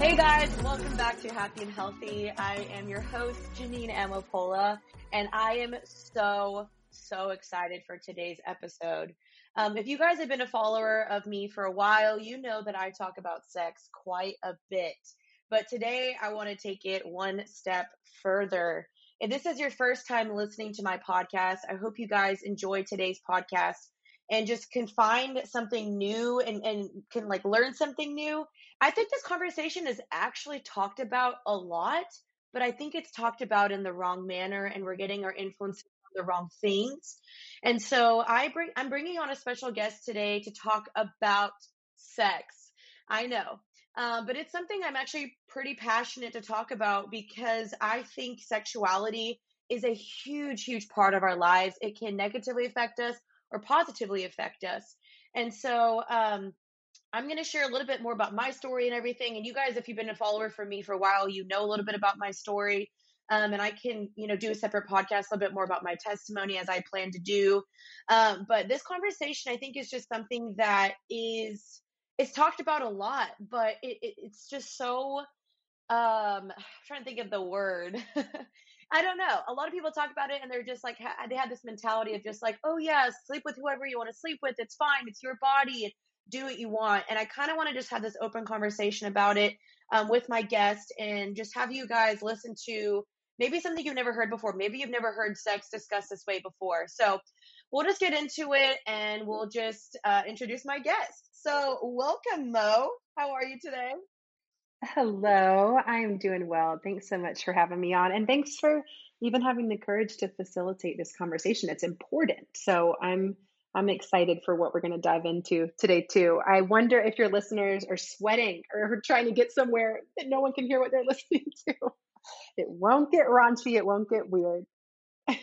Hey guys, welcome back to Happy and Healthy. I am your host, Jeanine Amapola, and I am so, so excited for today's episode. Um, if you guys have been a follower of me for a while, you know that I talk about sex quite a bit. But today I want to take it one step further. If this is your first time listening to my podcast, I hope you guys enjoy today's podcast and just can find something new and, and can like learn something new I think this conversation is actually talked about a lot, but I think it's talked about in the wrong manner and we're getting our influence the wrong things. And so I bring I'm bringing on a special guest today to talk about sex. I know. Um, but it's something I'm actually pretty passionate to talk about because I think sexuality is a huge, huge part of our lives. It can negatively affect us or positively affect us. And so, um, I'm going to share a little bit more about my story and everything. And you guys, if you've been a follower for me for a while, you know a little bit about my story. Um, and I can, you know, do a separate podcast a little bit more about my testimony as I plan to do. Um, but this conversation, I think, is just something that is it's talked about a lot, but it, it, it's just so. Um, I'm trying to think of the word. I don't know. A lot of people talk about it and they're just like, they have this mentality of just like, oh, yeah, sleep with whoever you want to sleep with. It's fine. It's your body. Do what you want. And I kind of want to just have this open conversation about it um, with my guest and just have you guys listen to maybe something you've never heard before. Maybe you've never heard sex discussed this way before. So we'll just get into it and we'll just uh, introduce my guest. So, welcome, Mo. How are you today? Hello, I'm doing well. Thanks so much for having me on. And thanks for even having the courage to facilitate this conversation. It's important. So, I'm I'm excited for what we're going to dive into today, too. I wonder if your listeners are sweating or trying to get somewhere that no one can hear what they're listening to. It won't get raunchy, it won't get weird.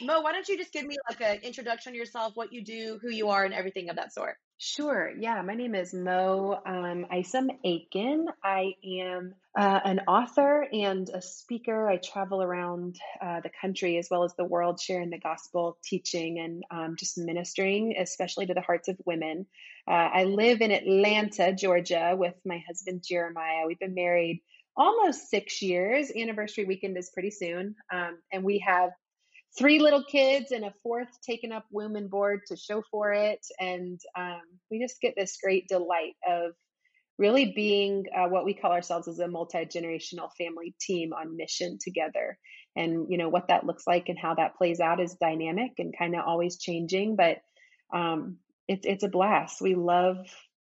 Mo, why don't you just give me like an introduction to yourself, what you do, who you are, and everything of that sort? Sure. Yeah. My name is Mo um, Isom Aiken. I am uh, an author and a speaker. I travel around uh, the country as well as the world sharing the gospel, teaching, and um, just ministering, especially to the hearts of women. Uh, I live in Atlanta, Georgia, with my husband, Jeremiah. We've been married almost six years. Anniversary weekend is pretty soon. Um, and we have three little kids and a fourth taken up women board to show for it. And um, we just get this great delight of really being uh, what we call ourselves as a multi-generational family team on mission together. And you know what that looks like and how that plays out is dynamic and kind of always changing but um, it's it's a blast. We love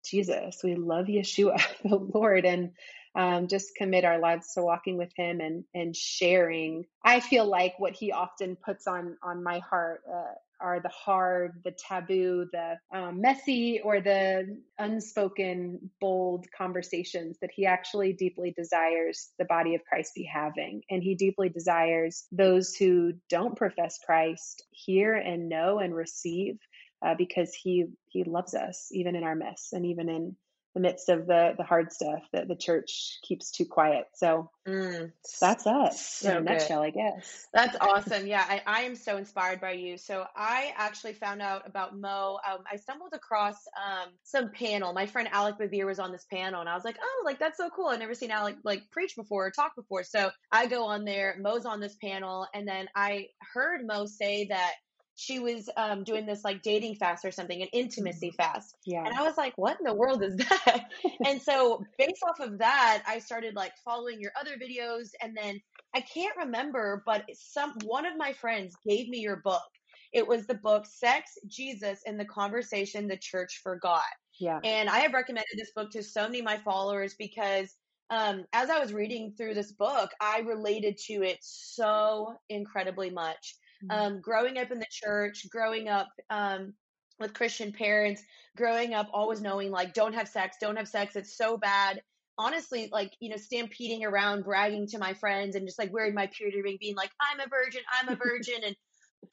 jesus. We love yeshua the lord. And um, just commit our lives to walking with him and and sharing. I feel like what he often puts on on my heart uh, are the hard the taboo the um, messy or the unspoken bold conversations that he actually deeply desires the body of christ be having. And he deeply desires those who don't profess christ hear and know and receive uh, because he he loves us even in our mess and even in the midst of the the hard stuff that the church keeps too quiet. So mm, that's us so in a nutshell, I guess. That's awesome. Yeah, I, I am so inspired by you. So I actually found out about Mo. Um, I stumbled across um, some panel. My friend Alec Bevere was on this panel, and I was like, oh, like that's so cool. I've never seen Alec like preach before or talk before. So I go on there. Mo's on this panel, and then I heard Mo say that she was um, doing this like dating fast or something, an intimacy mm-hmm. fast. Yeah. And I was like, what in the world is that? and so based off of that, I started like following your other videos. And then I can't remember, but some one of my friends gave me your book. It was the book Sex, Jesus, and the Conversation the Church Forgot. Yeah. And I have recommended this book to so many of my followers because um, as I was reading through this book, I related to it so incredibly much. Mm-hmm. um, growing up in the church, growing up um, with Christian parents, growing up always knowing like don't have sex, don't have sex, it's so bad. Honestly, like you know, stampeding around, bragging to my friends, and just like wearing my purity ring, being like, "I'm a virgin, I'm a virgin," and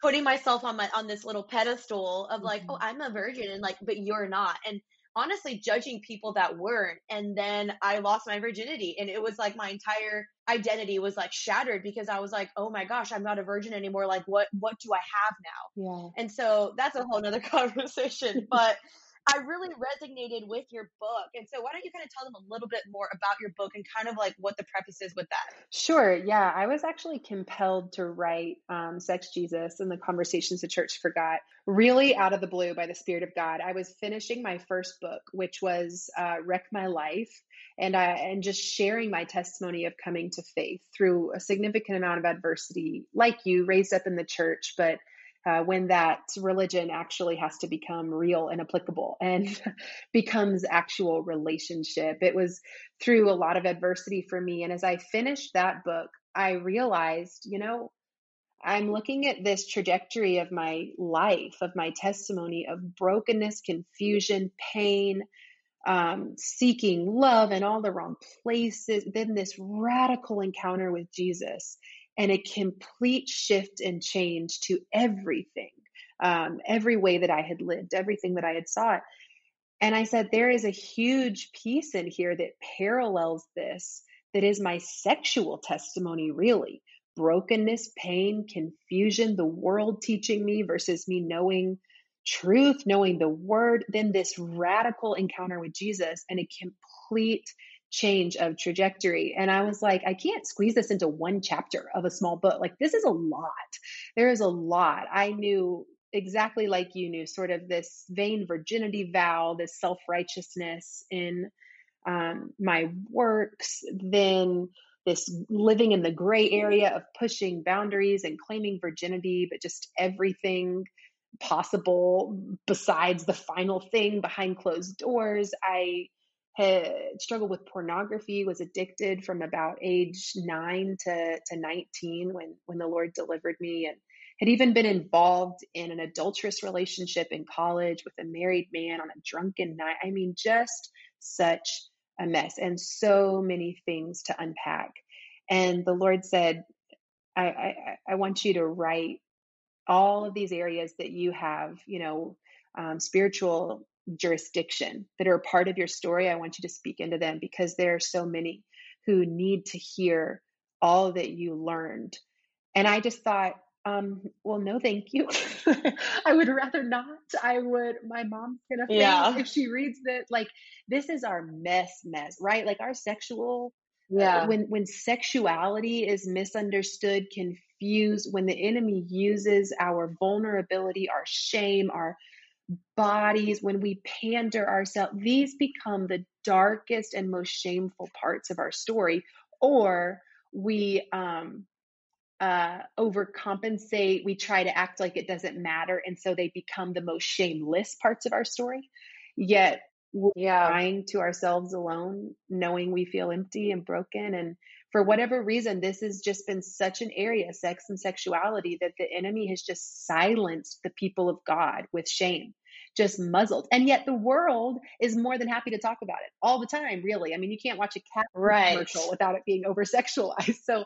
putting myself on my on this little pedestal of like, mm-hmm. "Oh, I'm a virgin," and like, but you're not, and honestly judging people that weren't. And then I lost my virginity and it was like my entire identity was like shattered because I was like, oh my gosh, I'm not a virgin anymore. Like what what do I have now? Yeah. And so that's a whole nother conversation. but I really resonated with your book. And so why don't you kind of tell them a little bit more about your book and kind of like what the preface is with that? Sure. Yeah. I was actually compelled to write um, Sex Jesus and the Conversations the Church Forgot really out of the blue by the Spirit of God. I was finishing my first book, which was uh, Wreck My Life. And I and just sharing my testimony of coming to faith through a significant amount of adversity, like you, raised up in the church, but uh, when that religion actually has to become real and applicable and becomes actual relationship. It was through a lot of adversity for me. And as I finished that book, I realized, you know, I'm looking at this trajectory of my life, of my testimony of brokenness, confusion, pain, um, seeking love in all the wrong places, then this radical encounter with Jesus and a complete shift and change to everything, um, every way that I had lived, everything that I had sought. And I said, there is a huge piece in here that parallels this, that is my sexual testimony, really. Brokenness, pain, confusion, the world teaching me versus me knowing truth, knowing the word, then this radical encounter with Jesus and a complete change of trajectory. And I was like, I can't squeeze this into one chapter of a small book. Like, this is a lot. There is a lot. I knew exactly like you knew, sort of this vain virginity vow, this self righteousness in um, my works, then this living in the gray area of pushing boundaries and claiming virginity, but just everything possible besides the final thing behind closed doors. I had struggled with pornography, was addicted from about age nine to, to 19 when, when the Lord delivered me, and had even been involved in an adulterous relationship in college with a married man on a drunken night. I mean, just such a mess and so many things to unpack. And the Lord said, I, I, I want you to write all of these areas that you have, you know, um, spiritual jurisdiction that are part of your story, I want you to speak into them because there are so many who need to hear all that you learned. And I just thought, um, well, no, thank you. I would rather not. I would, my mom's gonna yeah. if she reads this. Like, this is our mess, mess, right? Like, our sexual, yeah. When, when sexuality is misunderstood, confused, when the enemy uses our vulnerability, our shame, our bodies, when we pander ourselves, these become the darkest and most shameful parts of our story. Or we um, uh, overcompensate, we try to act like it doesn't matter. And so they become the most shameless parts of our story. Yet we're yeah. crying to ourselves alone, knowing we feel empty and broken. And for whatever reason, this has just been such an area, sex and sexuality, that the enemy has just silenced the people of God with shame, just muzzled. And yet the world is more than happy to talk about it all the time, really. I mean, you can't watch a cat right. commercial without it being over sexualized. So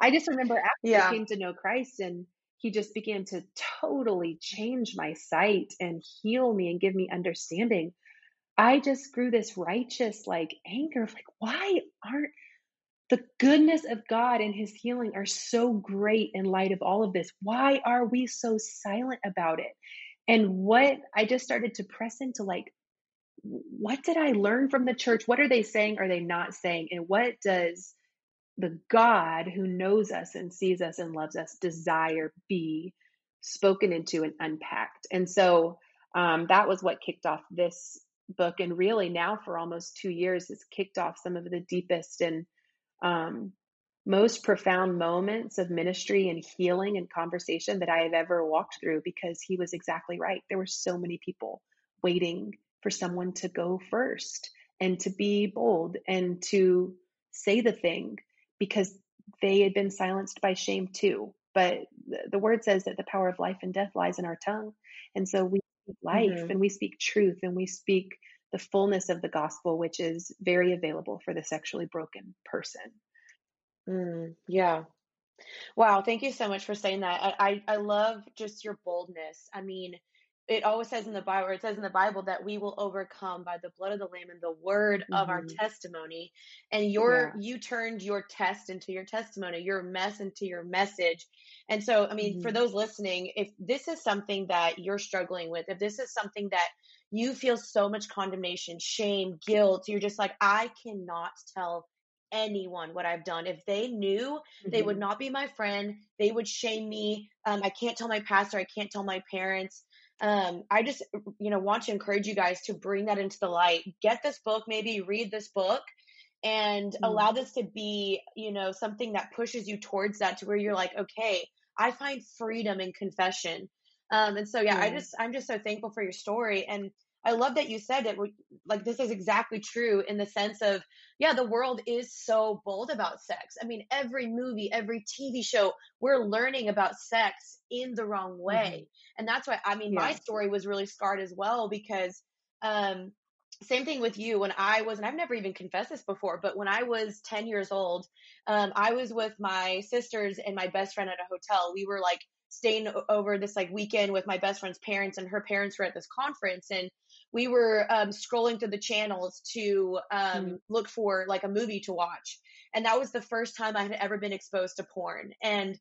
I just remember after yeah. I came to know Christ and he just began to totally change my sight and heal me and give me understanding. I just grew this righteous like anger of like, why aren't the goodness of God and his healing are so great in light of all of this. Why are we so silent about it? And what I just started to press into like, what did I learn from the church? What are they saying? Are they not saying? And what does the God who knows us and sees us and loves us desire be spoken into and unpacked? And so um, that was what kicked off this book. And really, now for almost two years, has kicked off some of the deepest and um, most profound moments of ministry and healing and conversation that I have ever walked through because he was exactly right. There were so many people waiting for someone to go first and to be bold and to say the thing because they had been silenced by shame too. But the, the word says that the power of life and death lies in our tongue. And so we speak life mm-hmm. and we speak truth and we speak the fullness of the gospel, which is very available for the sexually broken person. Mm, yeah. Wow. Thank you so much for saying that. I, I, I love just your boldness. I mean, it always says in the Bible, it says in the Bible that we will overcome by the blood of the Lamb and the word mm-hmm. of our mm-hmm. testimony. And your yeah. you turned your test into your testimony, your mess into your message. And so, I mean, mm-hmm. for those listening, if this is something that you're struggling with, if this is something that you feel so much condemnation, shame, guilt. You're just like, I cannot tell anyone what I've done. If they knew, mm-hmm. they would mm-hmm. not be my friend. They would shame me. Um, I can't tell my pastor. I can't tell my parents. Um, I just, you know, want to encourage you guys to bring that into the light. Get this book, maybe read this book and mm-hmm. allow this to be, you know, something that pushes you towards that to where you're like, okay, I find freedom in confession. Um, and so, yeah, I just, I'm just so thankful for your story. And I love that you said it. Like, this is exactly true in the sense of, yeah, the world is so bold about sex. I mean, every movie, every TV show, we're learning about sex in the wrong way. Mm-hmm. And that's why, I mean, yeah. my story was really scarred as well because, um, same thing with you when I was, and I've never even confessed this before, but when I was 10 years old, um, I was with my sisters and my best friend at a hotel. We were like staying over this like weekend with my best friend's parents and her parents were at this conference and we were um, scrolling through the channels to um, mm look for like a movie to watch and that was the first time i had ever been exposed to porn and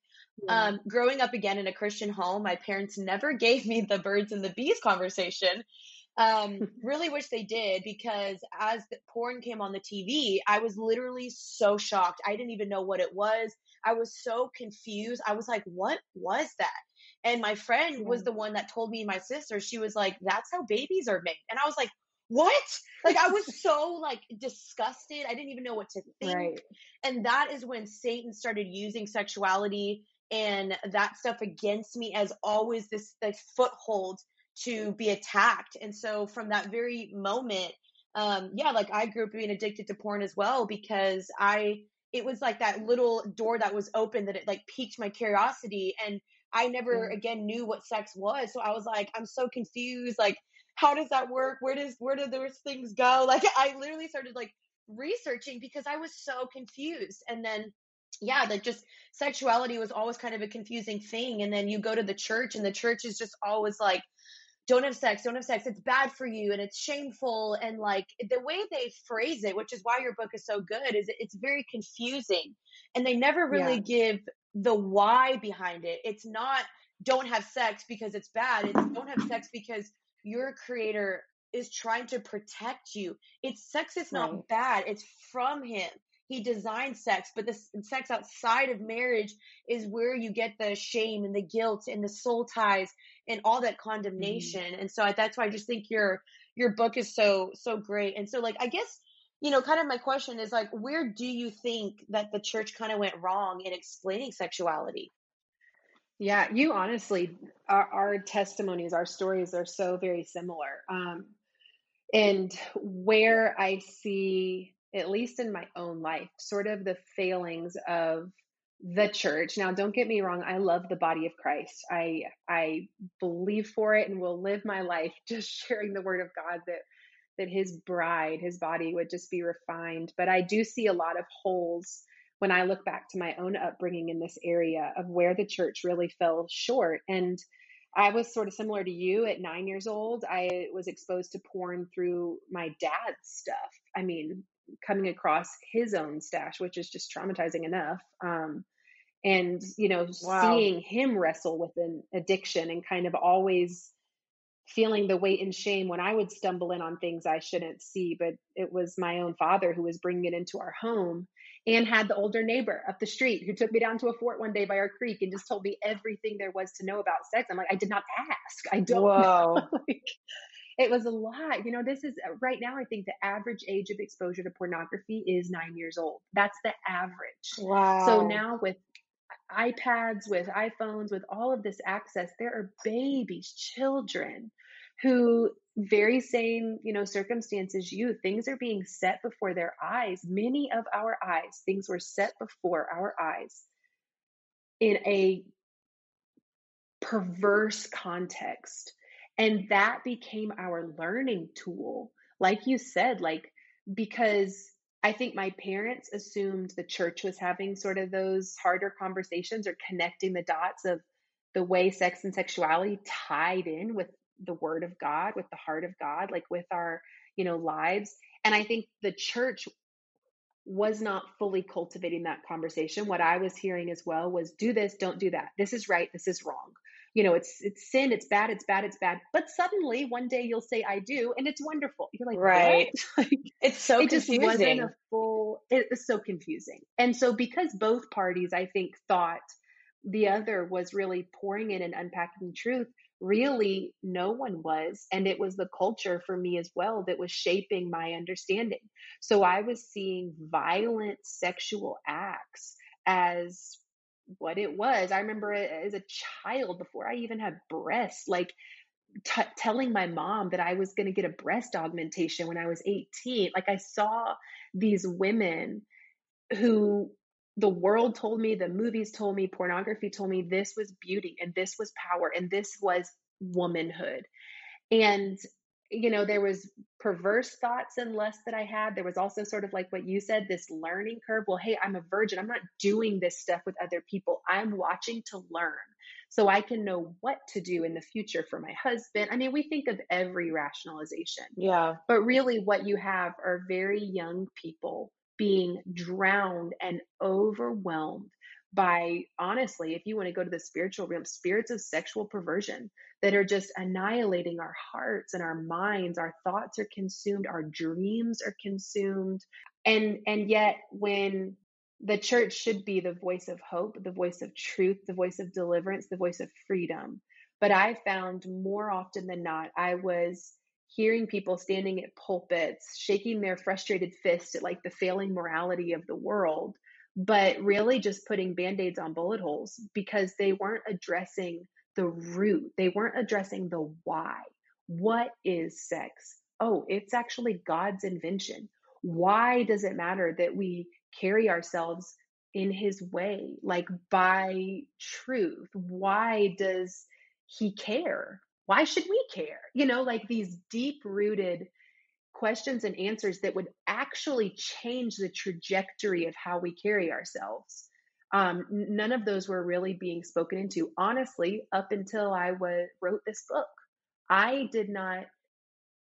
um, growing up again in a christian home my parents never gave me the birds and the bees conversation um, really wish they did because as the porn came on the tv i was literally so shocked i didn't even know what it was I was so confused. I was like, what was that? And my friend was the one that told me, my sister, she was like, that's how babies are made. And I was like, what? Like I was so like disgusted. I didn't even know what to think. Right. And that is when Satan started using sexuality and that stuff against me as always this this foothold to be attacked. And so from that very moment, um, yeah, like I grew up being addicted to porn as well because I it was like that little door that was open that it like piqued my curiosity and I never mm. again knew what sex was. So I was like, I'm so confused. Like, how does that work? Where does where do those things go? Like I literally started like researching because I was so confused. And then yeah, like just sexuality was always kind of a confusing thing. And then you go to the church and the church is just always like, don't have sex, don't have sex, it's bad for you and it's shameful. And like the way they phrase it, which is why your book is so good, is it's very confusing. And they never really yeah. give the why behind it. It's not don't have sex because it's bad. It's don't have sex because your creator is trying to protect you. It's sex is not right. bad. It's from him he designed sex, but this sex outside of marriage is where you get the shame and the guilt and the soul ties and all that condemnation. Mm-hmm. And so I, that's why I just think your your book is so so great. And so like I guess you know, kind of my question is like, where do you think that the church kind of went wrong in explaining sexuality? Yeah, you honestly, our, our testimonies, our stories are so very similar. Um, and where I see at least in my own life, sort of the failings of the church. Now, don't get me wrong, I love the body of Christ. I I believe for it and will live my life just sharing the word of God that that his bride, his body would just be refined. But I do see a lot of holes when I look back to my own upbringing in this area of where the church really fell short. And I was sort of similar to you at nine years old. I was exposed to porn through my dad's stuff. I mean, coming across his own stash, which is just traumatizing enough. Um, and you know, wow. seeing him wrestle with an addiction and kind of always feeling the weight and shame when I would stumble in on things I shouldn't see. But it was my own father who was bringing it into our home and had the older neighbor up the street who took me down to a fort one day by our creek and just told me everything there was to know about sex. I'm like, I did not ask. I don't Whoa. know. like, it was a lot. You know, this is uh, right now, I think the average age of exposure to pornography is nine years old. That's the average. Wow. So now with iPads, with iPhones, with all of this access, there are babies, children who very same, you know, circumstances you, things are being set before their eyes. Many of our eyes, things were set before our eyes in a perverse context and that became our learning tool. Like you said, like, because I think my parents assumed the church was having sort of those harder conversations or connecting the dots of the way sex and sexuality tied in with the word of God, with the heart of God, like with our, you know, lives. And I think the church was not fully cultivating that conversation. What I was hearing as well was do this, don't do that. This is right, this is wrong you know, it's it's sin, it's bad, it's bad, it's bad. But suddenly one day you'll say I do, and it's wonderful. You're like, right? like, it's so it confusing. just wasn't a full. It was so confusing, and so because both parties, I think, thought the other was really pouring in and unpacking truth. Really, no one was. And it was the culture for me as well that was shaping my understanding. So I was seeing violent sexual acts as what it was. I remember as a child, before I even had breasts, like t- telling my mom that I was going to get a breast augmentation when I was 18. Like I saw these women who the world told me, the movies told me, pornography told me this was beauty and this was power and this was womanhood. And you know, there was perverse thoughts and lust that I had. There was also sort of like what you said, this learning curve. Well, hey, I'm a virgin. I'm not doing this stuff with other people. I'm watching to learn so I can know what to do in the future for my husband. I mean, we think of every rationalization. Yeah. But really, what you have are very young people being drowned and overwhelmed by honestly, if you want to go to the spiritual realm, spirits of sexual perversion that are just annihilating our hearts and our minds. Our thoughts are consumed, our dreams are consumed. And and yet when the church should be the voice of hope, the voice of truth, the voice of deliverance, the voice of freedom. But I found more often than not, I was hearing people standing at pulpits, shaking their frustrated fist at like the failing morality of the world, but really just putting band aids on bullet holes because they weren't addressing the root. They weren't addressing the why. What is sex? Oh, it's actually God's invention. Why does it matter that we carry ourselves in his way, like by truth? Why does he care? Why should we care? You know, like these deep rooted questions and answers that would actually change the trajectory of how we carry ourselves. Um, none of those were really being spoken into, honestly, up until I wrote this book. I did not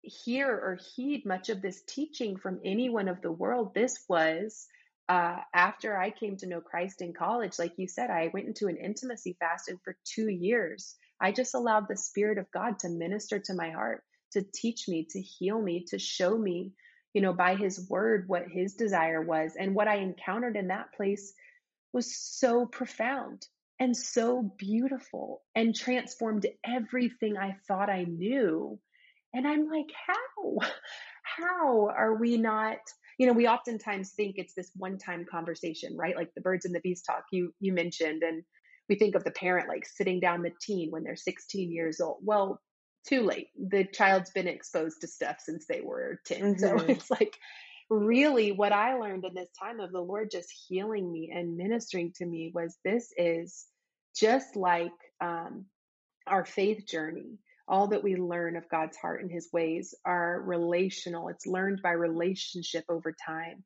hear or heed much of this teaching from anyone of the world. This was uh, after I came to know Christ in college. Like you said, I went into an intimacy fast, and for two years, I just allowed the Spirit of God to minister to my heart to teach me, to heal me, to show me, you know, by his word what his desire was. And what I encountered in that place was so profound and so beautiful and transformed everything I thought I knew. And I'm like, how? How are we not? You know, we oftentimes think it's this one-time conversation, right? Like the birds and the bees talk you you mentioned, and we think of the parent like sitting down the teen when they're 16 years old. Well, too late. The child's been exposed to stuff since they were 10. Mm-hmm. So it's like really what I learned in this time of the Lord just healing me and ministering to me was this is just like um, our faith journey. All that we learn of God's heart and his ways are relational. It's learned by relationship over time.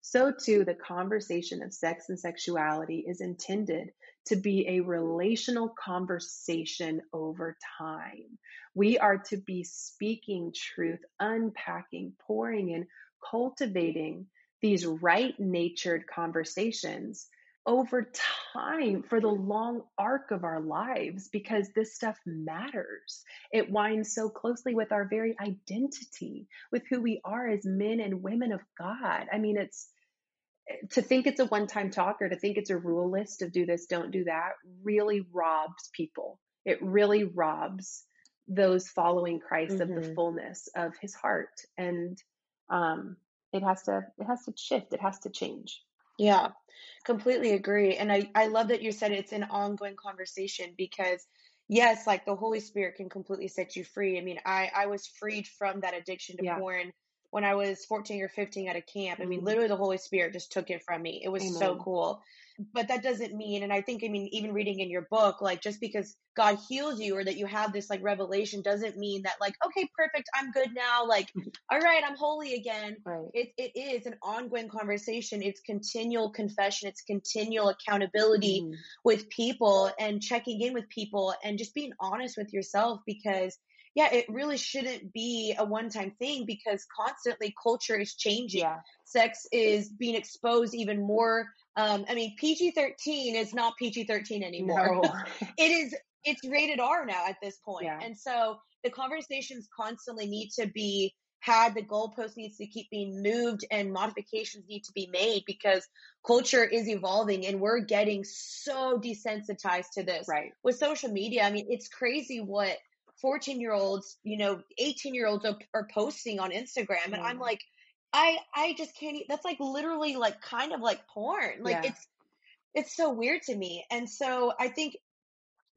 So, too, the conversation of sex and sexuality is intended to be a relational conversation over time. We are to be speaking truth, unpacking, pouring in, cultivating these right natured conversations over time for the long arc of our lives because this stuff matters. It winds so closely with our very identity, with who we are as men and women of God. I mean, it's to think it's a one time talk or to think it's a rule list of do this, don't do that really robs people. It really robs those following Christ mm-hmm. of the mm-hmm. fullness of his heart. And um, it has to it has to shift, it has to change. Yeah, completely agree. And I, I love that you said it's an ongoing conversation because yes, like the Holy Spirit can completely set you free. I mean, I, I was freed from that addiction to yeah. porn when I was 14 or 15 at a camp. I mean, mm-hmm. literally the Holy Spirit just took it from me. It was Amen. so cool. But that doesn't mean, and I think, I mean, even reading in your book, like just because God heals you or that you have this like revelation doesn't mean that like, okay, perfect, I'm good now. Like, all right, I'm holy again. Right. It, it is an ongoing conversation. It's continual confession. It's continual accountability mm-hmm. with people and checking in with people and just being honest with yourself because yeah, it really shouldn't be a one time thing because constantly culture is changing. Yeah. Sex is being exposed even more. Um, I mean, PG 13 is not PG 13 anymore. No. it is it's rated R now at this point. Yeah. And so the conversations constantly need to be had, the goalpost needs to keep being moved and modifications need to be made because culture is evolving and we're getting so desensitized to this. Right. With social media, I mean, it's crazy what 14 year olds, you know, 18 year olds are, are posting on Instagram. And I'm Mm. like, I I just can't. e- That's like literally like kind of like porn. Like Yeah. it's it's so weird to me. And so I think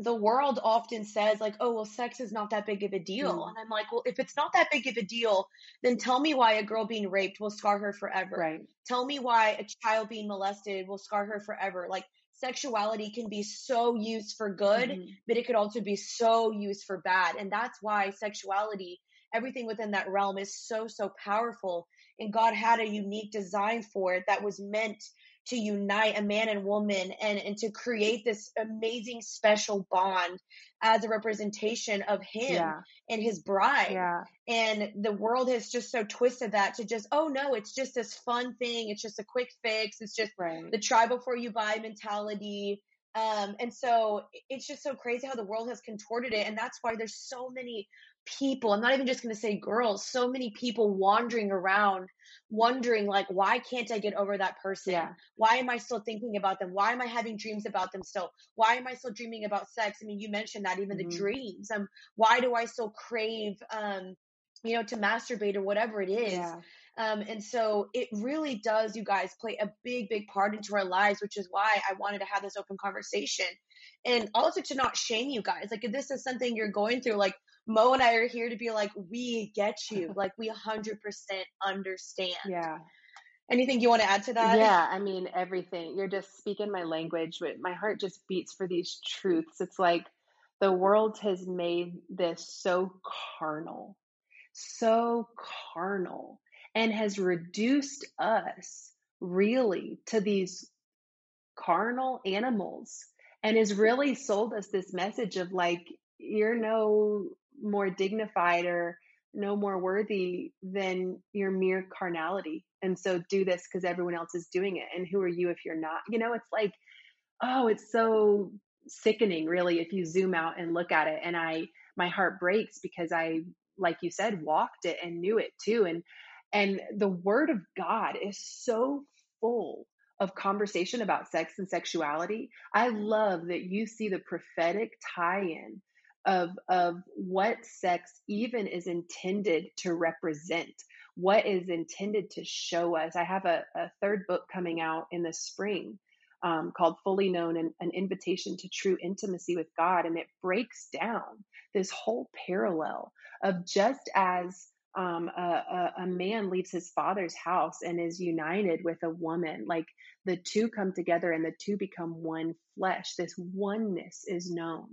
the world often says like, oh well, sex is not that big of a deal. Mm. And I'm like, well, if it's not that big of a deal, then tell me why a girl being raped will scar her forever. Right. Tell me why a child being molested will scar her forever. Like sexuality can be so used for good, Mhm. but it could also be so used for bad. And that's why sexuality, everything within that realm is so, so powerful. And God had a unique design for it that was meant to unite a man and woman and, and to create this amazing special bond as a representation of him Yeah. and his bride. Yeah. And the world has just so twisted that to just, oh no, it's just this fun thing. It's just a quick fix. It's just Right. the try before you buy mentality. Um, and so it's just so crazy how the world has contorted it. And that's why there's so many people, I'm not even just going to say girls, so many people wandering around wondering like, why can't I get over that person? Yeah. Why am I still thinking about them? Why am I having dreams about them still? Why am I still dreaming about sex? I mean, you mentioned that even Mhm. the dreams. Um, why do I still crave, um, you know, to masturbate or whatever it is? Yeah. Um, and so it really does, you guys, play a big, big part into our lives, which is why I wanted to have this open conversation. And also to not shame you guys. Like, if this is something you're going through, like, Mo and I are here to be like, we get you. Like, we 100% understand. Yeah. Anything you want to add to that? Yeah, I mean everything. You're just speaking my language, but my heart just beats for these truths. It's like the world has made this so carnal, so carnal, and has reduced us really to these carnal animals and has really sold us this message of like you're no more dignified or no more worthy than your mere carnality and so do this because everyone else is doing it and who are you if you're not? You know it's like oh it's so sickening really if you zoom out and look at it and i my heart breaks because i like you said walked it and knew it too and and the word of god is so full of conversation about sex and sexuality. I love that you see the prophetic tie-in of of what sex even is intended to represent what is intended to show us. I have a, a third book coming out in the spring um, called fully known and an invitation to true intimacy with god and it breaks down this whole parallel of just as um, a, a, a man leaves his father's house and is united with a woman like the two come together and the two become one flesh. This oneness is known.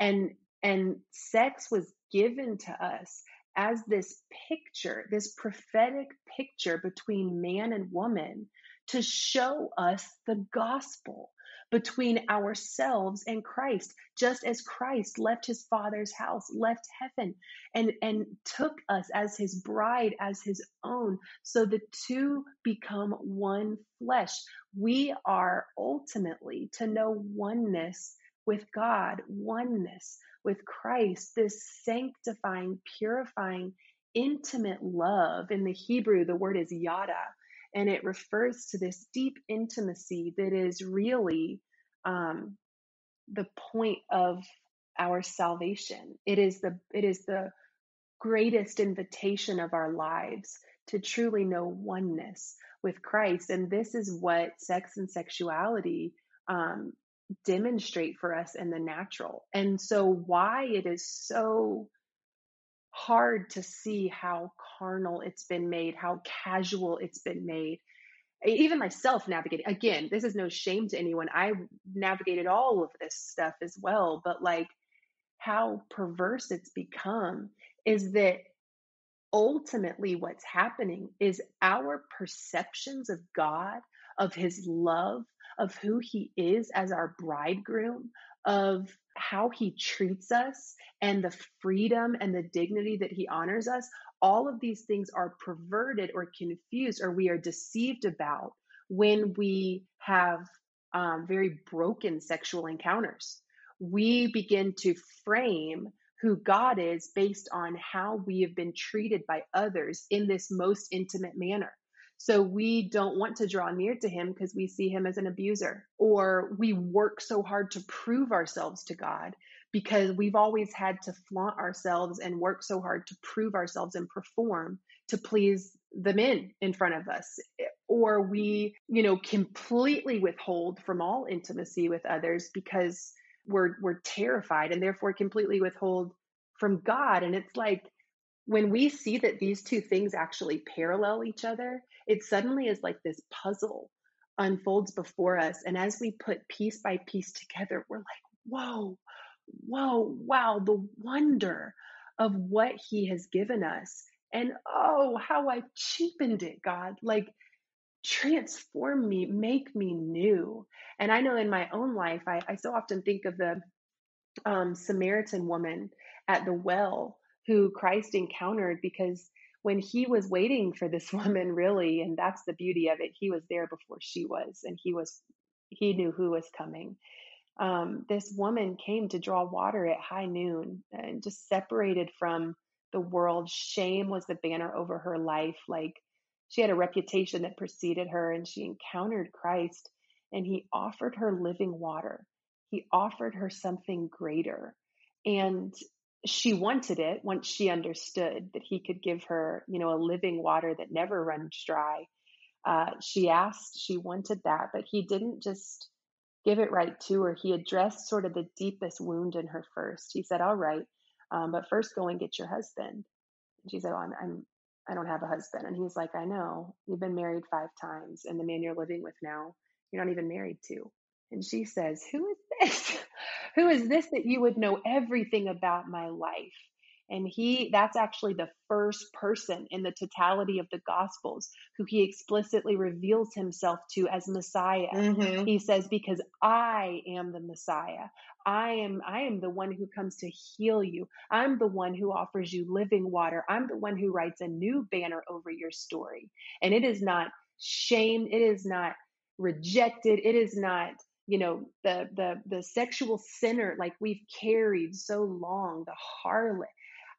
And and sex was given to us as this picture, this prophetic picture between man and woman to show us the gospel between ourselves and Christ, just as Christ left his father's house, left heaven, and, and took us as his bride, as his own. So the two become one flesh. We are ultimately to know oneness with God, oneness with Christ, this sanctifying, purifying, intimate love. In the Hebrew, the word is yada, and it refers to this deep intimacy that is really um, the point of our salvation. It is the it is the greatest invitation of our lives to truly know oneness with Christ, and this is what sex and sexuality um, demonstrate for us in the natural. And so, why it is so hard to see how carnal it's been made, how casual it's been made. Even myself navigating, again, this is no shame to anyone. I navigated all of this stuff as well, but like how perverse it's become is that ultimately what's happening is our perceptions of God, of his love, of who he is as our bridegroom, of how he treats us, and the freedom and the dignity that he honors us, all of these things are perverted or confused or we are deceived about when we have um, very broken sexual encounters. we begin to frame who God is based on how we have been treated by others in this most intimate manner. So we don't want to draw near to him because we see him as an abuser, or we work so hard to prove ourselves to God because we've always had to flaunt ourselves and work so hard to prove ourselves and perform to please the men in front of us. Or we you know completely withhold from all intimacy with others because we're we're terrified and therefore completely withhold from God. And it's like when we see that these two things actually parallel each other it suddenly is like this puzzle unfolds before us. And as we put piece by piece together we're like whoa whoa wow the wonder of what he has given us. And oh how i cheapened it god. Like transform me, make me new. And I know in my own life, I, I so often think of the um, Samaritan woman at the well who Christ encountered because when he was waiting for this woman, really, and that's the beauty of it, he was there before she was, and he was he knew who was coming. Um, this woman came to draw water at high noon and just separated from the world. Shame was the banner over her life. Like she had a reputation that preceded her, and she encountered Christ, and he offered her living water. He offered her something greater. And she wanted it once she understood that he could give her, you know, a living water that never runs dry. Uh, she asked, she wanted that, but he didn't just give it right to her. He addressed sort of the deepest wound in her first. He said, All right, um, but first go and get your husband. And she said, Oh, I'm, I'm, I don't have a husband. And he's like, I know. You've been married five times, and the man you're living with now, you're not even married to. And she says, Who is this? Who is this that you would know everything about my life? And he, that's actually the first person in the totality of the Gospels who he explicitly reveals himself to as Messiah. Mm-hmm. He says, Because I am the Messiah. I am, I am the one who comes to heal you. I'm the one who offers you living water. I'm the one who writes a new banner over your story. And it is not shame. It is not rejected. It is not you know the the the sexual sinner like we've carried so long the harlot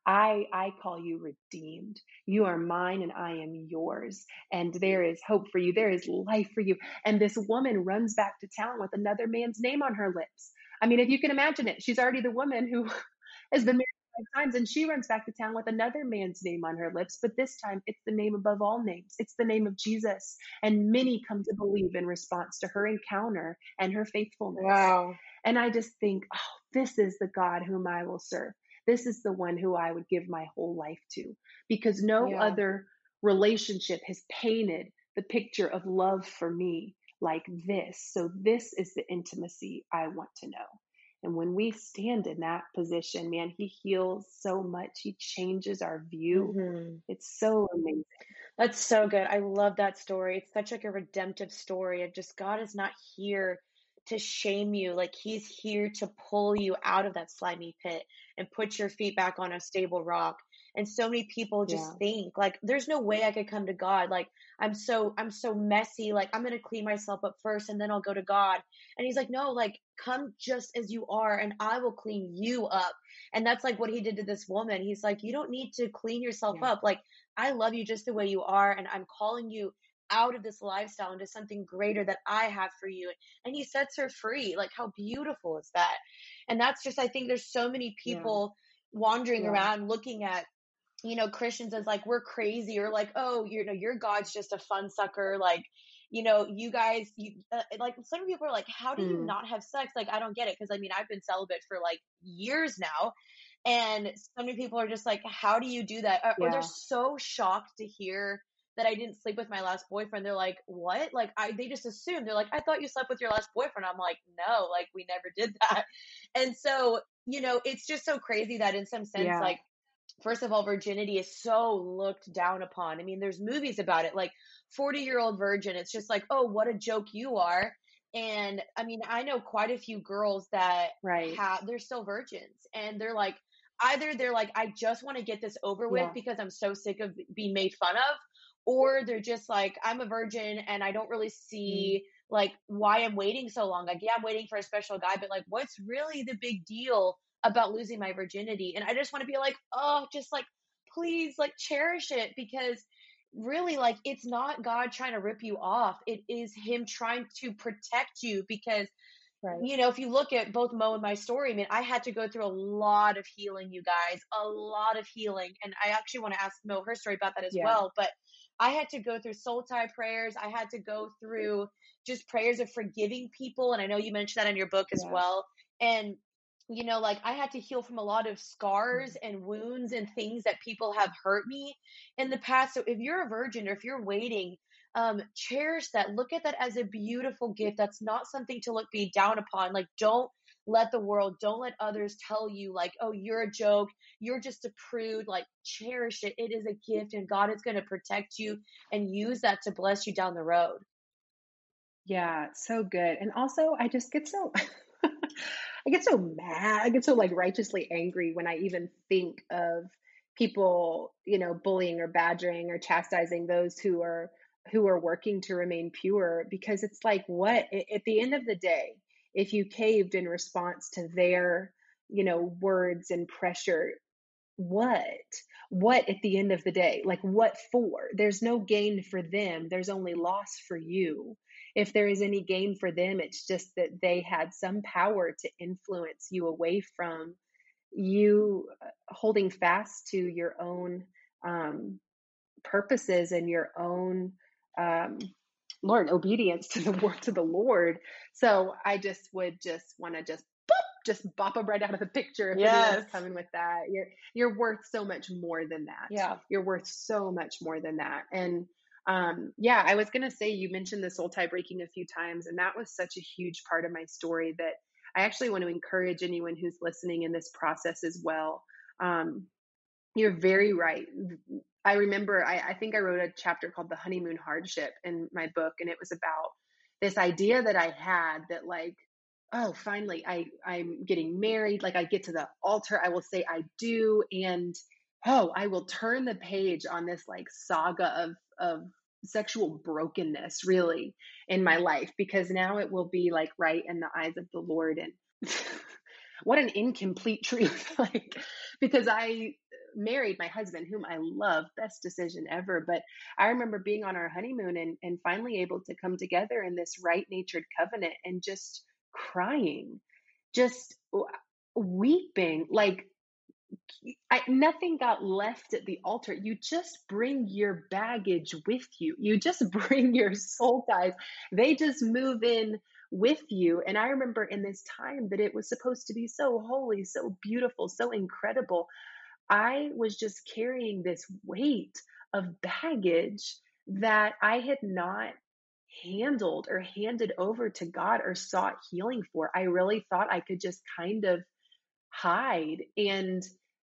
I, I call you redeemed. You are mine and I am yours. And there is hope for you. There is life for you. And this woman runs back to town with another man's name on her lips. I mean, if you can imagine it, she's already the woman who has been married times and she runs back to town with another man's name on her lips. But this time it's the name above all names. It's the name of Jesus. And many come to believe in response to her encounter and her faithfulness. Wow. And I just think, oh, this is the God whom I will serve this is the one who I would give my whole life to because no yeah. other relationship has painted the picture of love for me like this. So, this is the intimacy I want to know. And when we stand in that position, man, he heals so much. He changes our view. Mm-hmm. It's so amazing. That's so good. I love that story. It's such like a redemptive story of just God is not here to shame you. Like he's here to pull you out of that slimy pit and put your feet back on a stable rock. And so many people just yeah. think like there's no way I could come to God. Like I'm so I'm so messy. Like I'm gonna clean myself up first and then I'll go to God. And he's like, no, like come just as you are and I will clean you up. And that's like what he did to this woman. He's like, you don't need to clean yourself yeah. up. Like I love you just the way you are and I'm calling you out of this lifestyle into something greater that I have for you. And he sets her free. Like, how beautiful is that? And that's just, I think there's so many people yeah. wandering yeah. around looking at, you know, Christians as like, we're crazy or like, oh, you know, your God's just a fun sucker. Like, you know, you guys, you uh, like some people are like, how do you mm. not have sex? Like, I don't get it. Cause I mean, I've been celibate for like years now. And so many people are just like, how do you do that? Or, yeah. or they're so shocked to hear that I didn't sleep with my last boyfriend. They're like, what? Like, I, they just assume they're like, I thought you slept with your last boyfriend. I'm like, no, like we never did that. And so, you know, it's just so crazy that in some sense, yeah. like, first of all, virginity is so looked down upon. I mean, there's movies about it, like 40 year old virgin. It's just like, oh, what a joke you are. And I mean, I know quite a few girls that right. have, they're still virgins and they're like, either they're like, I just want to get this over with yeah. because I'm so sick of being made fun of, or they're just like i'm a virgin and i don't really see mm-hmm. like why I'm waiting so long. Like, yeah, I'm waiting for a special guy, but like, what's really the big deal about losing my virginity? And I just want to be like, oh, just like, please, like, cherish it because really, like, it's not God trying to rip you off. It is Him trying to protect you because. Right. You know, if you look at both Mo and my story, I mean, I had to go through a lot of healing, you guys, a lot of healing. And I actually want to ask Mo her story about that as yeah. well. But I had to go through soul tie prayers. I had to go through just prayers of forgiving people. And I know you mentioned that in your book as yeah. well. And, you know, like I had to heal from a lot of scars mm-hmm. and wounds and things that people have hurt me in the past. So if you're a virgin or if you're waiting, um, cherish that. Look at that as a beautiful gift. That's not something to look be down upon. Like, don't let the world, don't let others tell you, like, oh, you're a joke, you're just a prude. Like, cherish it. It is a gift, and God is going to protect you and use that to bless you down the road. Yeah, so good. And also, I just get so. I get so mad. I get so like righteously angry when I even think of people, you know, bullying or badgering or chastising those who are who are working to remain pure because it's like what at the end of the day if you caved in response to their you know words and pressure what? What at the end of the day? Like what for? There's no gain for them there's only loss for you if there is any gain for them it's just that they had some power to influence you away from you uh, holding fast to your own um, purposes and your own um, Lord, obedience to the word to the Lord. So I just would just want to just boop, just bop them right out of the picture if yes. anyone's coming with that. You're you're worth so much more than that. Yeah. You're worth so much more than that. And um, yeah, I was gonna say you mentioned the soul tie breaking a few times, and that was such a huge part of my story that I actually want to encourage anyone who's listening in this process as well. Um, you're very right. I remember, I, I think I wrote a chapter called The Honeymoon Hardship in my book, and it was about this idea that I had that, like, oh, finally, I, I'm getting married. Like, I get to the altar, I will say I do, and oh, I will turn the page on this like saga of, of sexual brokenness really in my life because now it will be like right in the eyes of the Lord. And what an incomplete truth. like, because I married my husband, whom I love, best decision ever. But I remember being on our honeymoon and, and finally able to come together in this right natured covenant and just crying, just weeping. Like I, nothing got left at the altar. You just bring your baggage with you. You just bring your soul ties. They just move in with you. And I remember in this time that it was supposed to be so holy, so beautiful, so incredible. I was just carrying this weight of baggage that I had not handled or handed over to God or sought healing for. I really thought I could just kind of hide. And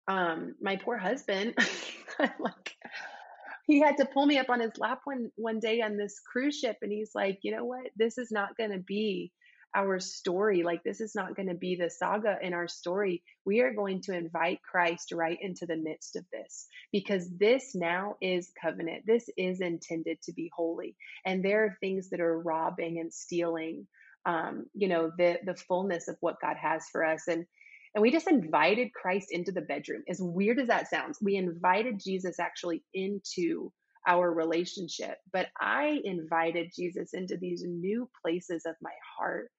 um, my poor husband, like, he had to pull me up on his lap one one day on this cruise ship, and he's like, you know what? This is not going to be our story. Like, this is not going to be the saga in our story. We are going to invite Christ right into the midst of this because this now is covenant. This is intended to be holy. And there are things that are robbing and stealing, um, you know, the, the fullness of what God has for us. And, and we just invited Christ into the bedroom. As weird as that sounds, we invited Jesus actually into our relationship. But I invited Jesus into these new places of my heart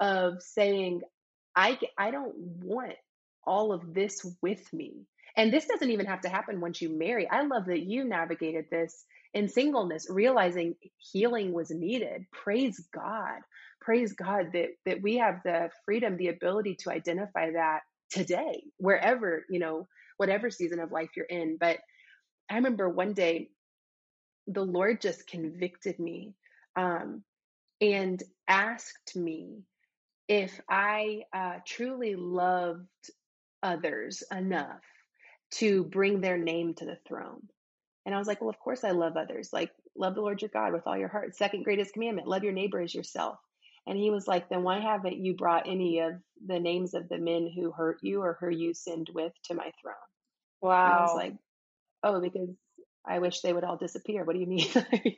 of saying, I, I don't want all of this with me. And this doesn't even have to happen once you marry. I love that you navigated this in singleness, realizing healing was needed. Praise God. Praise God that, that we have the freedom, the ability to identify that today, wherever, you know, whatever season of life you're in. But I remember one day the Lord just convicted me um, and asked me if I uh, truly loved others enough to bring their name to the throne. And I was like, well, of course I love others. Like, love the Lord your God with all your heart. Second greatest commandment, love your neighbor as yourself. And he was like, then why haven't you brought any of the names of the men who hurt you or who you sinned with to my throne? Wow. And I was like, oh, because I wish they would all disappear. What do you mean?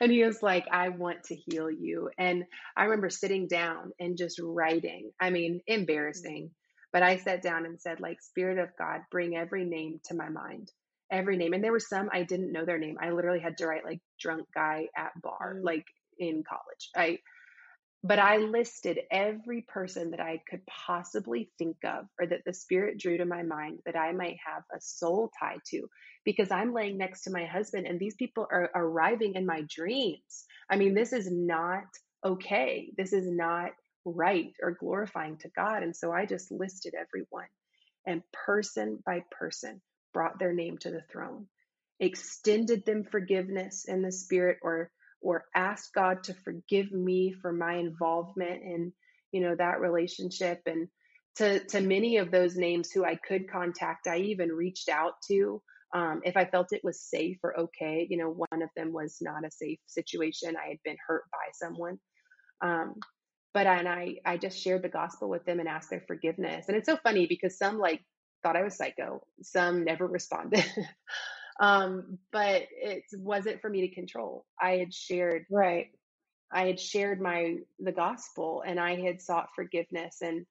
and he was like, I want to heal you. And I remember sitting down and just writing. I mean, embarrassing. But I sat down and said, like, Spirit of God, bring every name to my mind. Every name. And there were some I didn't know their name. I literally had to write like drunk guy at bar, mm. like in college. I but I listed every person that I could possibly think of or that the Spirit drew to my mind that I might have a soul tie to because I'm laying next to my husband and these people are arriving in my dreams. I mean, this is not okay. This is not right or glorifying to God. And so I just listed everyone and person by person brought their name to the throne, extended them forgiveness in the Spirit or or ask God to forgive me for my involvement in, you know, that relationship. And to, to many of those names who I could contact, I even reached out to um, if I felt it was safe or okay. You know, one of them was not a safe situation. I had been hurt by someone. Um, but and I, I just shared the gospel with them and asked their forgiveness. And it's so funny because some like thought I was psycho, some never responded. Um, but it wasn't for me to control. I had shared right. I had shared my the gospel and I had sought forgiveness and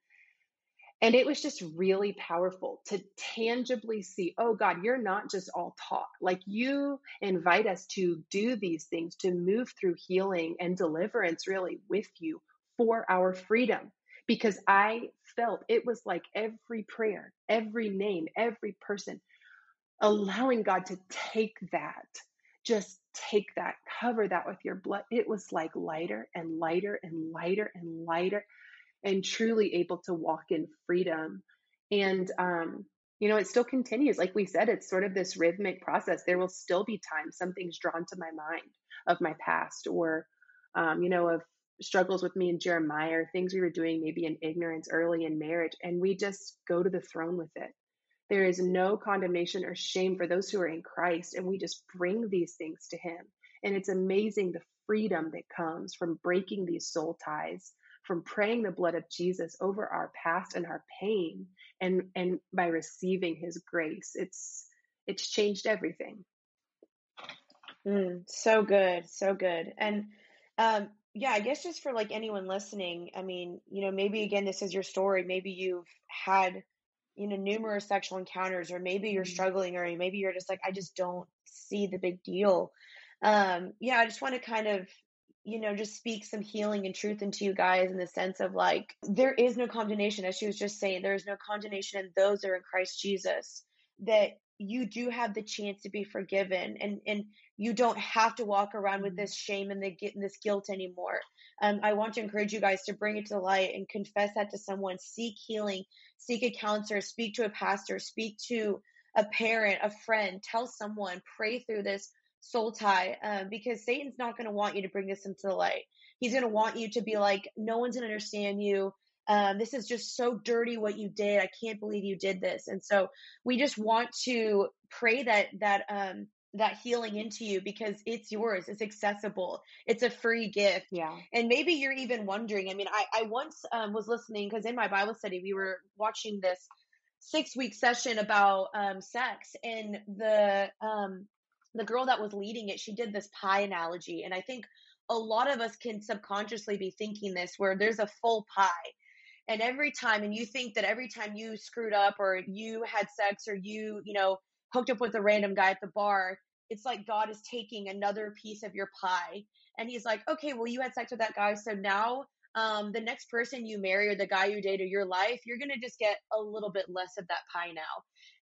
and it was just really powerful to tangibly see, oh God, you're not just all talk. Like you invite us to do these things, to move through healing and deliverance really with you for our freedom. Because I felt it was like every prayer, every name, every person allowing God to take that, just take that, cover that with your blood. It was like lighter and lighter and lighter and lighter, and truly able to walk in freedom. And, um, you know, it still continues. Like we said, it's sort of this rhythmic process. There will still be times something's drawn to my mind of my past or, um, you know, of struggles with me and Jeremiah or things we were doing maybe in ignorance early in marriage. And we just go to the throne with it there is no condemnation or shame for those who are in Christ. And we just bring these things to Him. And it's amazing the freedom that comes from breaking these soul ties, from praying the blood of Jesus over our past and our pain, and, and by receiving His grace. It's it's changed everything. Mm, so good, so good. And um, yeah, I guess just for like anyone listening, I mean, you know, maybe again, this is your story. Maybe you've had you know numerous sexual encounters or maybe you're mm-hmm. struggling or maybe you're just like i just don't see the big deal um yeah i just want to kind of you know just speak some healing and truth into you guys in the sense of like there is no condemnation as she was just saying there is no condemnation in those that are in christ jesus that you do have the chance to be forgiven and and you don't have to walk around with mm-hmm. this shame and the this guilt anymore um, i want to encourage you guys to bring it to light and confess that to someone. Seek healing. Seek a counselor. Speak to a pastor. Speak to a parent a friend. Tell someone. Pray through this soul tie um, because satan's not going to want you to bring this into the light. He's going to want you to be like no one's going to understand you. Um, this is just so dirty what you did. I can't believe you did this. And so we just want to pray that that um, that healing into you because it's yours. It's accessible. It's a free gift. Yeah. And maybe you're even wondering. I mean, I I once um, was listening because in my Bible study we were watching this six week session about um, sex and the um the girl that was leading it she did this pie analogy and i think a lot of us can subconsciously be thinking this where there's a full pie and every time and you think that every time you screwed up or you had sex or you you know hooked up with a random guy at the bar it's like god is taking another piece of your pie and he's like okay well you had sex with that guy so now um, the next person you marry or the guy you date or your life you're going to just get a little bit less of that pie now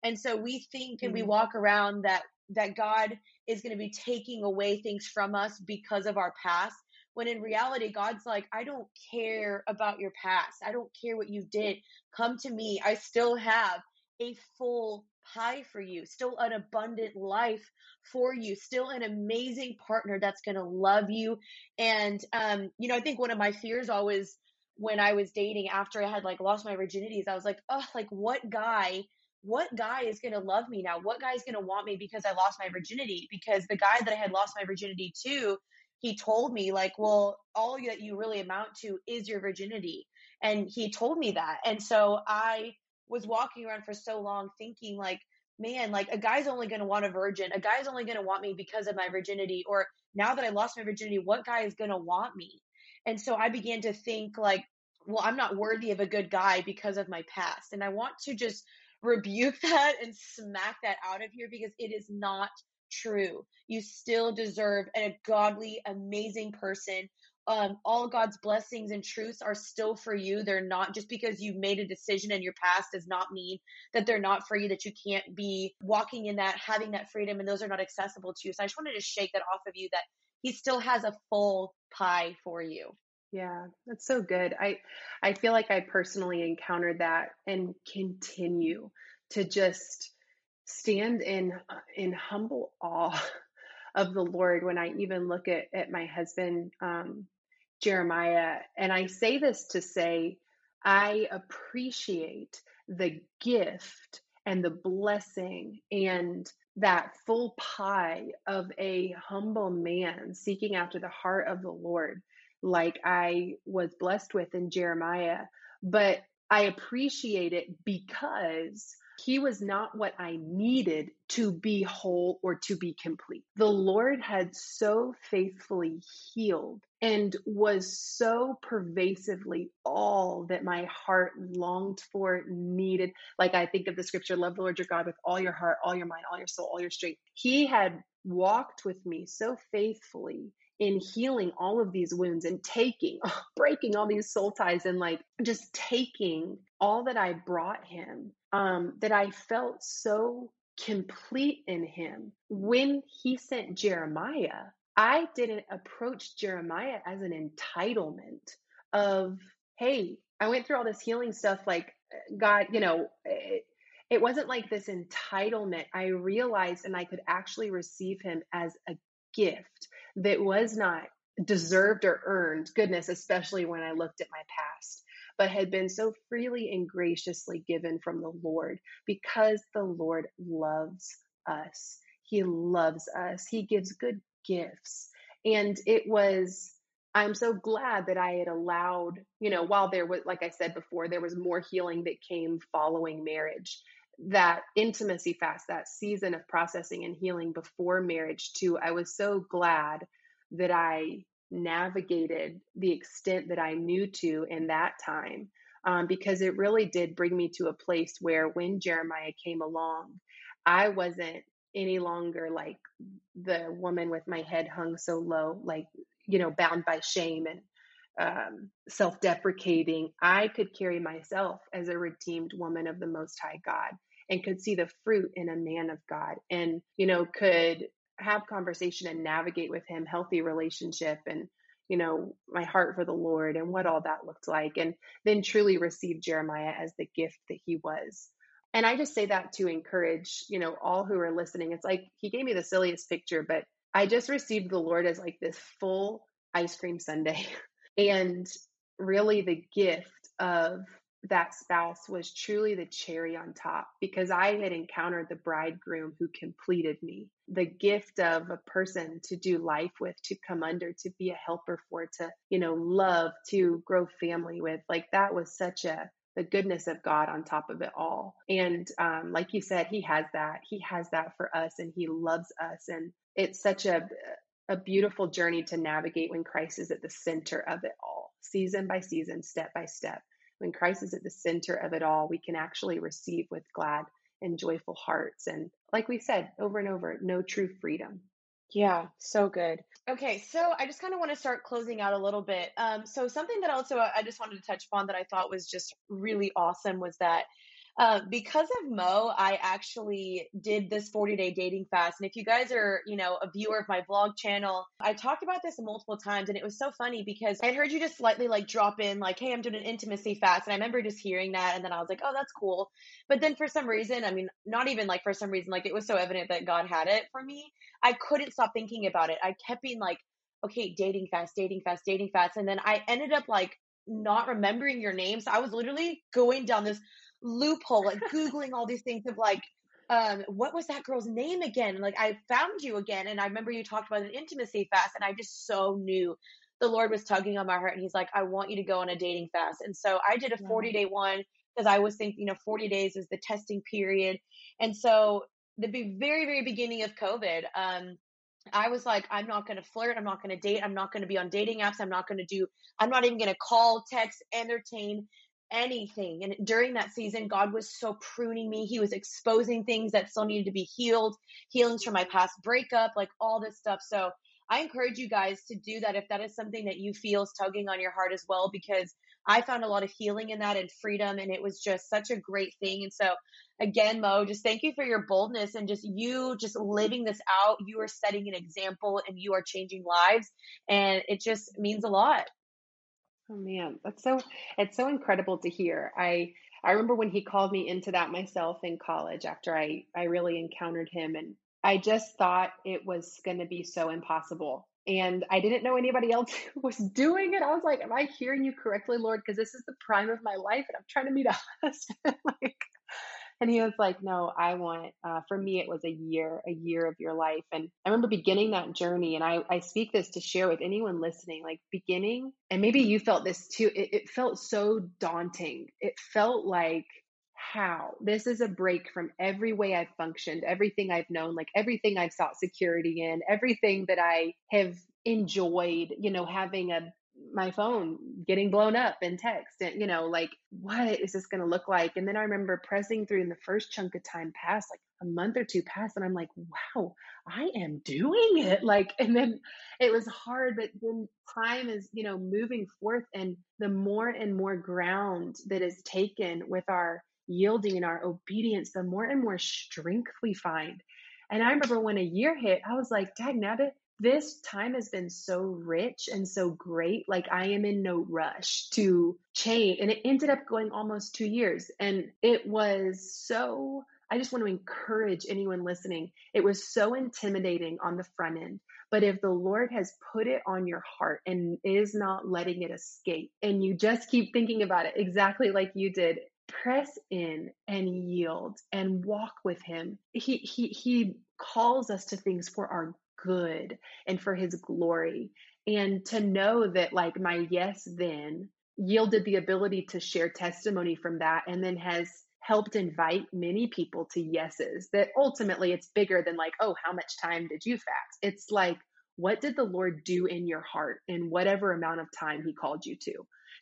and so we think and we mm-hmm. walk around that that god is going to be taking away things from us because of our past when in reality, God's like, I don't care about your past. I don't care what you did. Come to me. I still have a full pie for you, still an abundant life for you, still an amazing partner that's going to love you. And, um, you know, I think one of my fears always when I was dating after I had like lost my virginities, I was like, oh, like what guy what guy is going to love me now? What guy is going to want me because I lost my virginity? Because the guy that I had lost my virginity to he told me like well all that you really amount to is your virginity and he told me that and so i was walking around for so long thinking like man, like a guy's only going to want a virgin. A guy's only going to want me because of my virginity. Or now that I lost my virginity, what guy is going to want me? And so I began to think like, well, I'm not worthy of a good guy because of my past. And I want to just rebuke that and smack that out of here because it is not true. You still deserve a godly, amazing person. Um, all God's blessings and truths are still for you. They're not just because you made a decision in your past does not mean that they're not for you, that you can't be walking in that, having that freedom, and those are not accessible to you. So I just wanted to shake that off of you that He still has a full pie for you. Yeah, that's so good. I I feel like I personally encountered that and continue to just stand in in humble awe of the Lord when I even look at at my husband um, Jeremiah. And I say this to say I appreciate the gift and the blessing and that full pie of a humble man seeking after the heart of the Lord like I was blessed with in Jeremiah. But I appreciate it because he was not what I needed to be whole or to be complete. The Lord had so faithfully healed and was so pervasively all that my heart longed for, needed. Like I think of the scripture, love the Lord your God with all your heart, all your mind, all your soul, all your strength. He had walked with me so faithfully in healing all of these wounds and taking, breaking all these soul ties and like just taking all that I brought him, um, that I felt so complete in him. When he sent Jeremiah, I didn't approach Jeremiah as an entitlement of, hey, I went through all this healing stuff, like, God, you know, it, it wasn't like this entitlement. I realized and I could actually receive him as a gift that was not deserved or earned goodness, especially when I looked at my past, but had been so freely and graciously given from the Lord because the Lord loves us. He loves us. He gives good gifts. And it was, I'm so glad that I had allowed, you know, while there was, like I said before, there was more healing that came following marriage that intimacy fast, that season of processing and healing before marriage, too, I was so glad that I navigated the extent that I knew to in that time. Um, because it really did bring me to a place where when Jeremiah came along, I wasn't any longer like the woman with my head hung so low, like, you know, bound by shame and um, self deprecating. I could carry myself as a redeemed woman of the Most High God and could see the fruit in a man of God and, you know, could have conversation and navigate with him healthy relationship and, you know, my heart for the Lord and what all that looked like. And then truly receive Jeremiah as the gift that he was. And I just say that to encourage, you know, all who are listening. It's like he gave me the silliest picture, but I just received the Lord as like this full ice cream sundae and really the gift of that spouse was truly the cherry on top because I had encountered the bridegroom who completed me. The gift of a person to do life with, to come under, to be a helper for, to, you know, love, to grow family with. Like that was such a, the goodness of God on top of it all. And um, like you said, He has that. He has that for us and He loves us. And it's such a, a beautiful journey to navigate when Christ is at the center of it all, season by season, step by step when Christ is at the center of it all, we can actually receive with glad and joyful hearts. And like we said over and over, no true freedom. Yeah, so good. Okay, so I just kind of want to start closing out a little bit. Um, so something that also I just wanted to touch upon that I thought was just really awesome was that uh, because of Mo, I actually did this 40 day dating fast. And if you guys are, you know, a viewer of my vlog channel, I talked about this multiple times and it was so funny because I heard you just slightly like drop in like, Hey, I'm doing an intimacy fast. And I remember just hearing that. And then I was like, Oh, that's cool. But then for some reason, I mean, not even like for some reason, like it was so evident that God had it for me. I couldn't stop thinking about it. I kept being like, okay, dating fast, dating fast, dating fast. And then I ended up like not remembering your name. So I was literally going down this loophole, like Googling all these things of like, um, what was that girl's name again? Like, I found you again. And I remember you talked about an intimacy fast. And I just so knew the Lord was tugging on my heart. And he's like, I want you to go on a dating fast. And so I did a 40 day one because I was thinking, you know, 40 days is the testing period. And so the very, very beginning of COVID, um, I was like, I'm not going to flirt. I'm not going to date. I'm not going to be on dating apps. I'm not going to do, I'm not even going to call, text, entertain anything. And during that season, God was so pruning me. He was exposing things that still needed to be healed, healings from my past breakup, like all this stuff. So I encourage you guys to do that if that is something that you feel is tugging on your heart as well, because I found a lot of healing in that and freedom, and it was just such a great thing. And so, again, Mo, just thank you for your boldness and just you just living this out. You are setting an example and you are changing lives, and it just means a lot. Oh man, that's so it's so incredible to hear. I I remember when he called me into that myself in college after I I really encountered him and I just thought it was going to be so impossible. And I didn't know anybody else was doing it. I was like, Am I hearing you correctly, Lord? Because this is the prime of my life and I'm trying to meet a husband. like, and he was like, No, I want, uh, for me, it was a year, a year of your life. And I remember beginning that journey. And I, I speak this to share with anyone listening, like beginning, and maybe you felt this too. It, it felt so daunting. It felt like, how this is a break from every way I've functioned, everything I've known, like everything I've sought security in, everything that I have enjoyed, you know, having a my phone getting blown up in text and you know like what is this going to look like and then i remember pressing through in the first chunk of time passed like a month or two passed and i'm like wow i am doing it like and then it was hard but then time is you know moving forth and the more and more ground that is taken with our yielding and our obedience, the more and more strength we find. And I remember when a year hit, I was like, now that this time has been so rich and so great, like I am in no rush to change. And it ended up going almost two years. And it was so, I just want to encourage anyone listening. It was so intimidating on the front end. But if the Lord has put it on your heart and is not letting it escape, and you just keep thinking about it exactly like you did press in and yield and walk with him. He he he calls us to things for our good and for his glory. And to know that like my yes then yielded the ability to share testimony from that and then has helped invite many people to yeses that ultimately it's bigger than like oh how much time did you fast it's like what did the lord do in your heart in whatever amount of time he called you to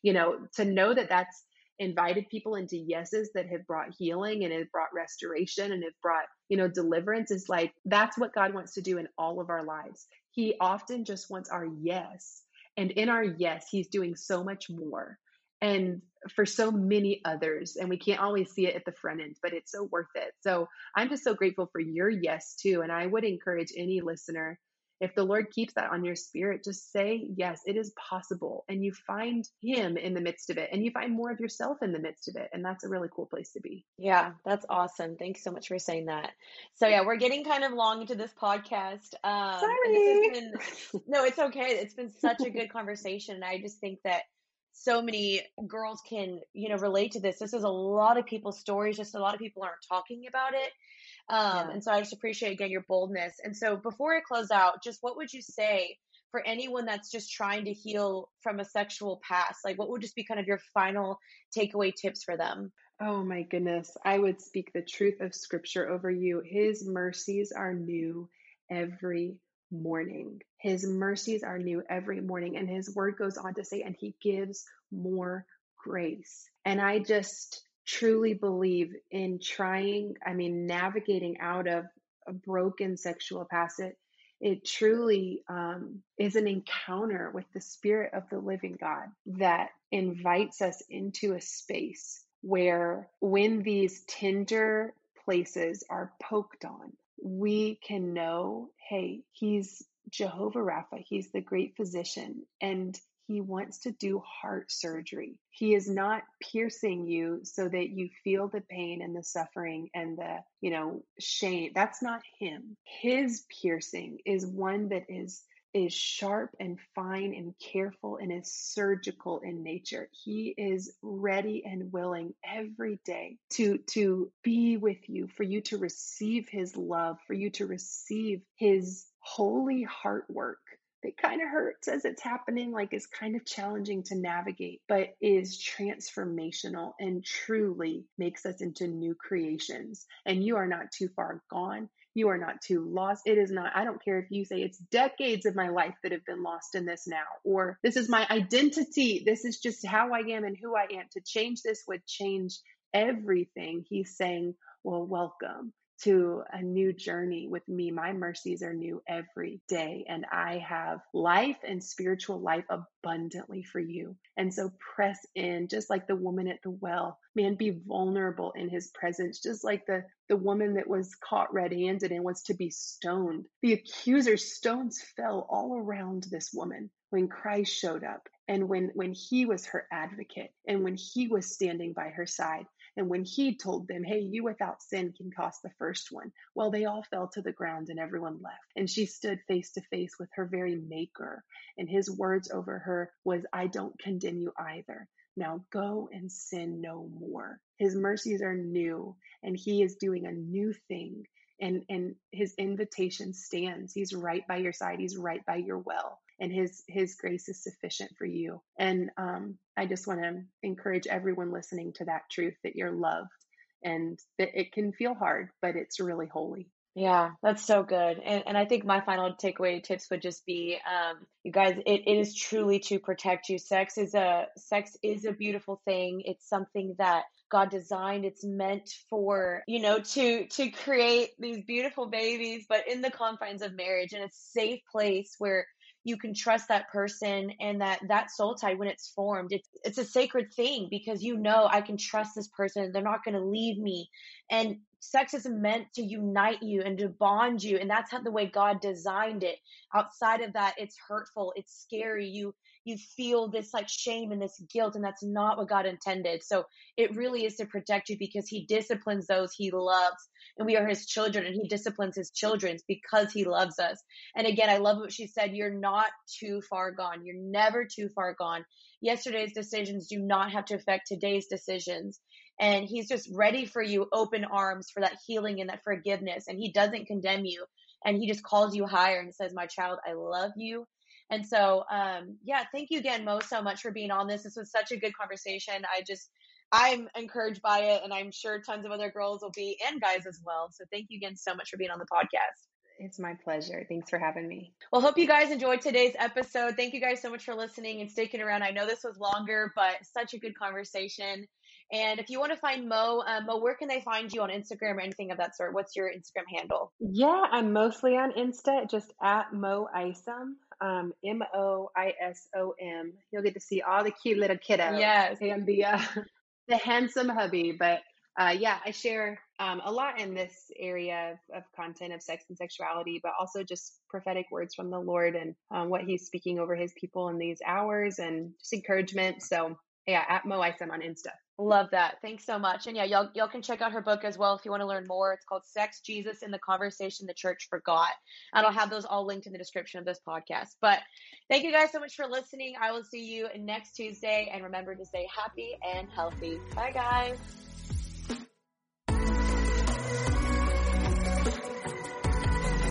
you know to know that that's invited people into yeses that have brought healing and have brought restoration and have brought, you know, deliverance is like that's what God wants to do in all of our lives. He often just wants our yes. And in our yes, he's doing so much more. And for so many others, and we can't always see it at the front end, but it's so worth it. So I'm just so grateful for your yes too. And I would encourage any listener if the Lord keeps that on your spirit, just say, yes, it is possible. And you find Him in the midst of it and you find more of yourself in the midst of it. And that's a really cool place to be. Yeah, that's awesome. Thanks so much for saying that. So, yeah, we're getting kind of long into this podcast. Um, Sorry. Been, no, it's okay. It's been such a good conversation. And I just think that so many girls can you know relate to this this is a lot of people's stories just a lot of people aren't talking about it um, yeah. And so I just appreciate again your boldness. And so before I close out, just what would you say for anyone that's just trying to heal from a sexual past? Like, what would just be kind of your final takeaway tips for them? Oh my goodness. I would speak the truth of scripture over you. His mercies are new every morning. His mercies are new every morning. And his word goes on to say, and he gives more grace. And I just, truly believe in trying, I mean, navigating out of a broken sexual past, it, it truly um, is an encounter with the Spirit of the living God that invites us into a space where when these tender places are poked on, we can know, hey, He's Jehovah Rapha, He's the great physician, and he wants to do heart surgery. He is not piercing you so that you feel the pain and the suffering and the, you know, shame. That's not him. His piercing is one that is is sharp and fine and careful and is surgical in nature. He is ready and willing every day to to be with you, for you to receive his love, for you to receive his holy heart work that kind of hurts as it's happening, like is kind of challenging to navigate, but is transformational and truly makes us into new creations. And you are not too far gone. You are not too lost. It is not, I don't care if you say it's decades of my life that have been lost in this now, or this is my identity. This is just how I am and who I am. To change this would change everything. He's saying, Well, welcome to a new journey with me. My mercies are new every day, and I have life and spiritual life abundantly for you. And so press in, just like the woman at the well. Man, be vulnerable in his presence, just like the, the woman that was caught red handed and was to be stoned. The accuser's stones fell all around this woman when Christ showed up and when, when he was her advocate and when he was standing by her side. And when he told them, Hey, you without sin can cost the first one, well, they all fell to the ground and everyone left. And she stood face to face with her very maker. And his words over her was, I don't condemn you either. Now go and sin no more. His mercies are new, and he is doing a new thing. And, and his invitation stands. He's right by your side. He's right by your well and his his grace is sufficient for you and um, i just want to encourage everyone listening to that truth that you're loved and that it can feel hard but it's really holy yeah, that's so good. And and I think my final takeaway tips would just be um you guys it, it is truly to protect you. Sex is a sex is a beautiful thing. It's something that God designed. It's meant for, you know, to to create these beautiful babies, but in the confines of marriage in a safe place where you can trust that person and that that soul tie when it's formed. It's it's a sacred thing because you know I can trust this person. They're not going to leave me. And sex is meant to unite you and to bond you and that's how the way God designed it. Outside of that it's hurtful. It's scary. You you feel this like shame and this guilt and that's not what God intended so it really is to protect you because he disciplines those he loves and we are his children and he disciplines his children because he loves us. And again, I love what she said. You're not too far gone. You're never too far gone. Yesterday's decisions do not have to affect today's decisions. And he's just ready for you, open arms for that healing and that forgiveness. And he doesn't condemn you. And he just calls you higher and says, My child, I love you. And so, um, yeah, thank you again, Mo, so much for being on this. This was such a good conversation. I just, I'm encouraged by it, and I'm sure tons of other girls will be, and guys as well. So thank you again so much for being on the podcast. It's my pleasure. Thanks for having me. Well, hope you guys enjoyed today's episode. Thank you guys so much for listening and sticking around. I know this was longer, but such a good conversation. And if you want to find Mo, um, Mo, where can they find you on Instagram or anything of that sort? What's your Instagram handle? Yeah, I'm mostly on Insta, just at Mo Isom, um, M O I S O M. You'll get to see all the cute little kiddos. Yes. And the uh, the handsome hubby. But uh, yeah, I share um, a lot in this area of, of, content of sex and sexuality, but also just prophetic words from the Lord and um, what He's speaking over His people in these hours and just encouragement. So yeah, at Mo Isom on Insta. Love that. Thanks so much. And yeah, y'all y'all can check out her book as well if you want to learn more. It's called Sex, Jesus, and the Conversation the Church Forgot. And I'll have those all linked in the description of this podcast. But thank you guys so much for listening. I will see you next Tuesday and remember to stay happy and healthy. Bye guys.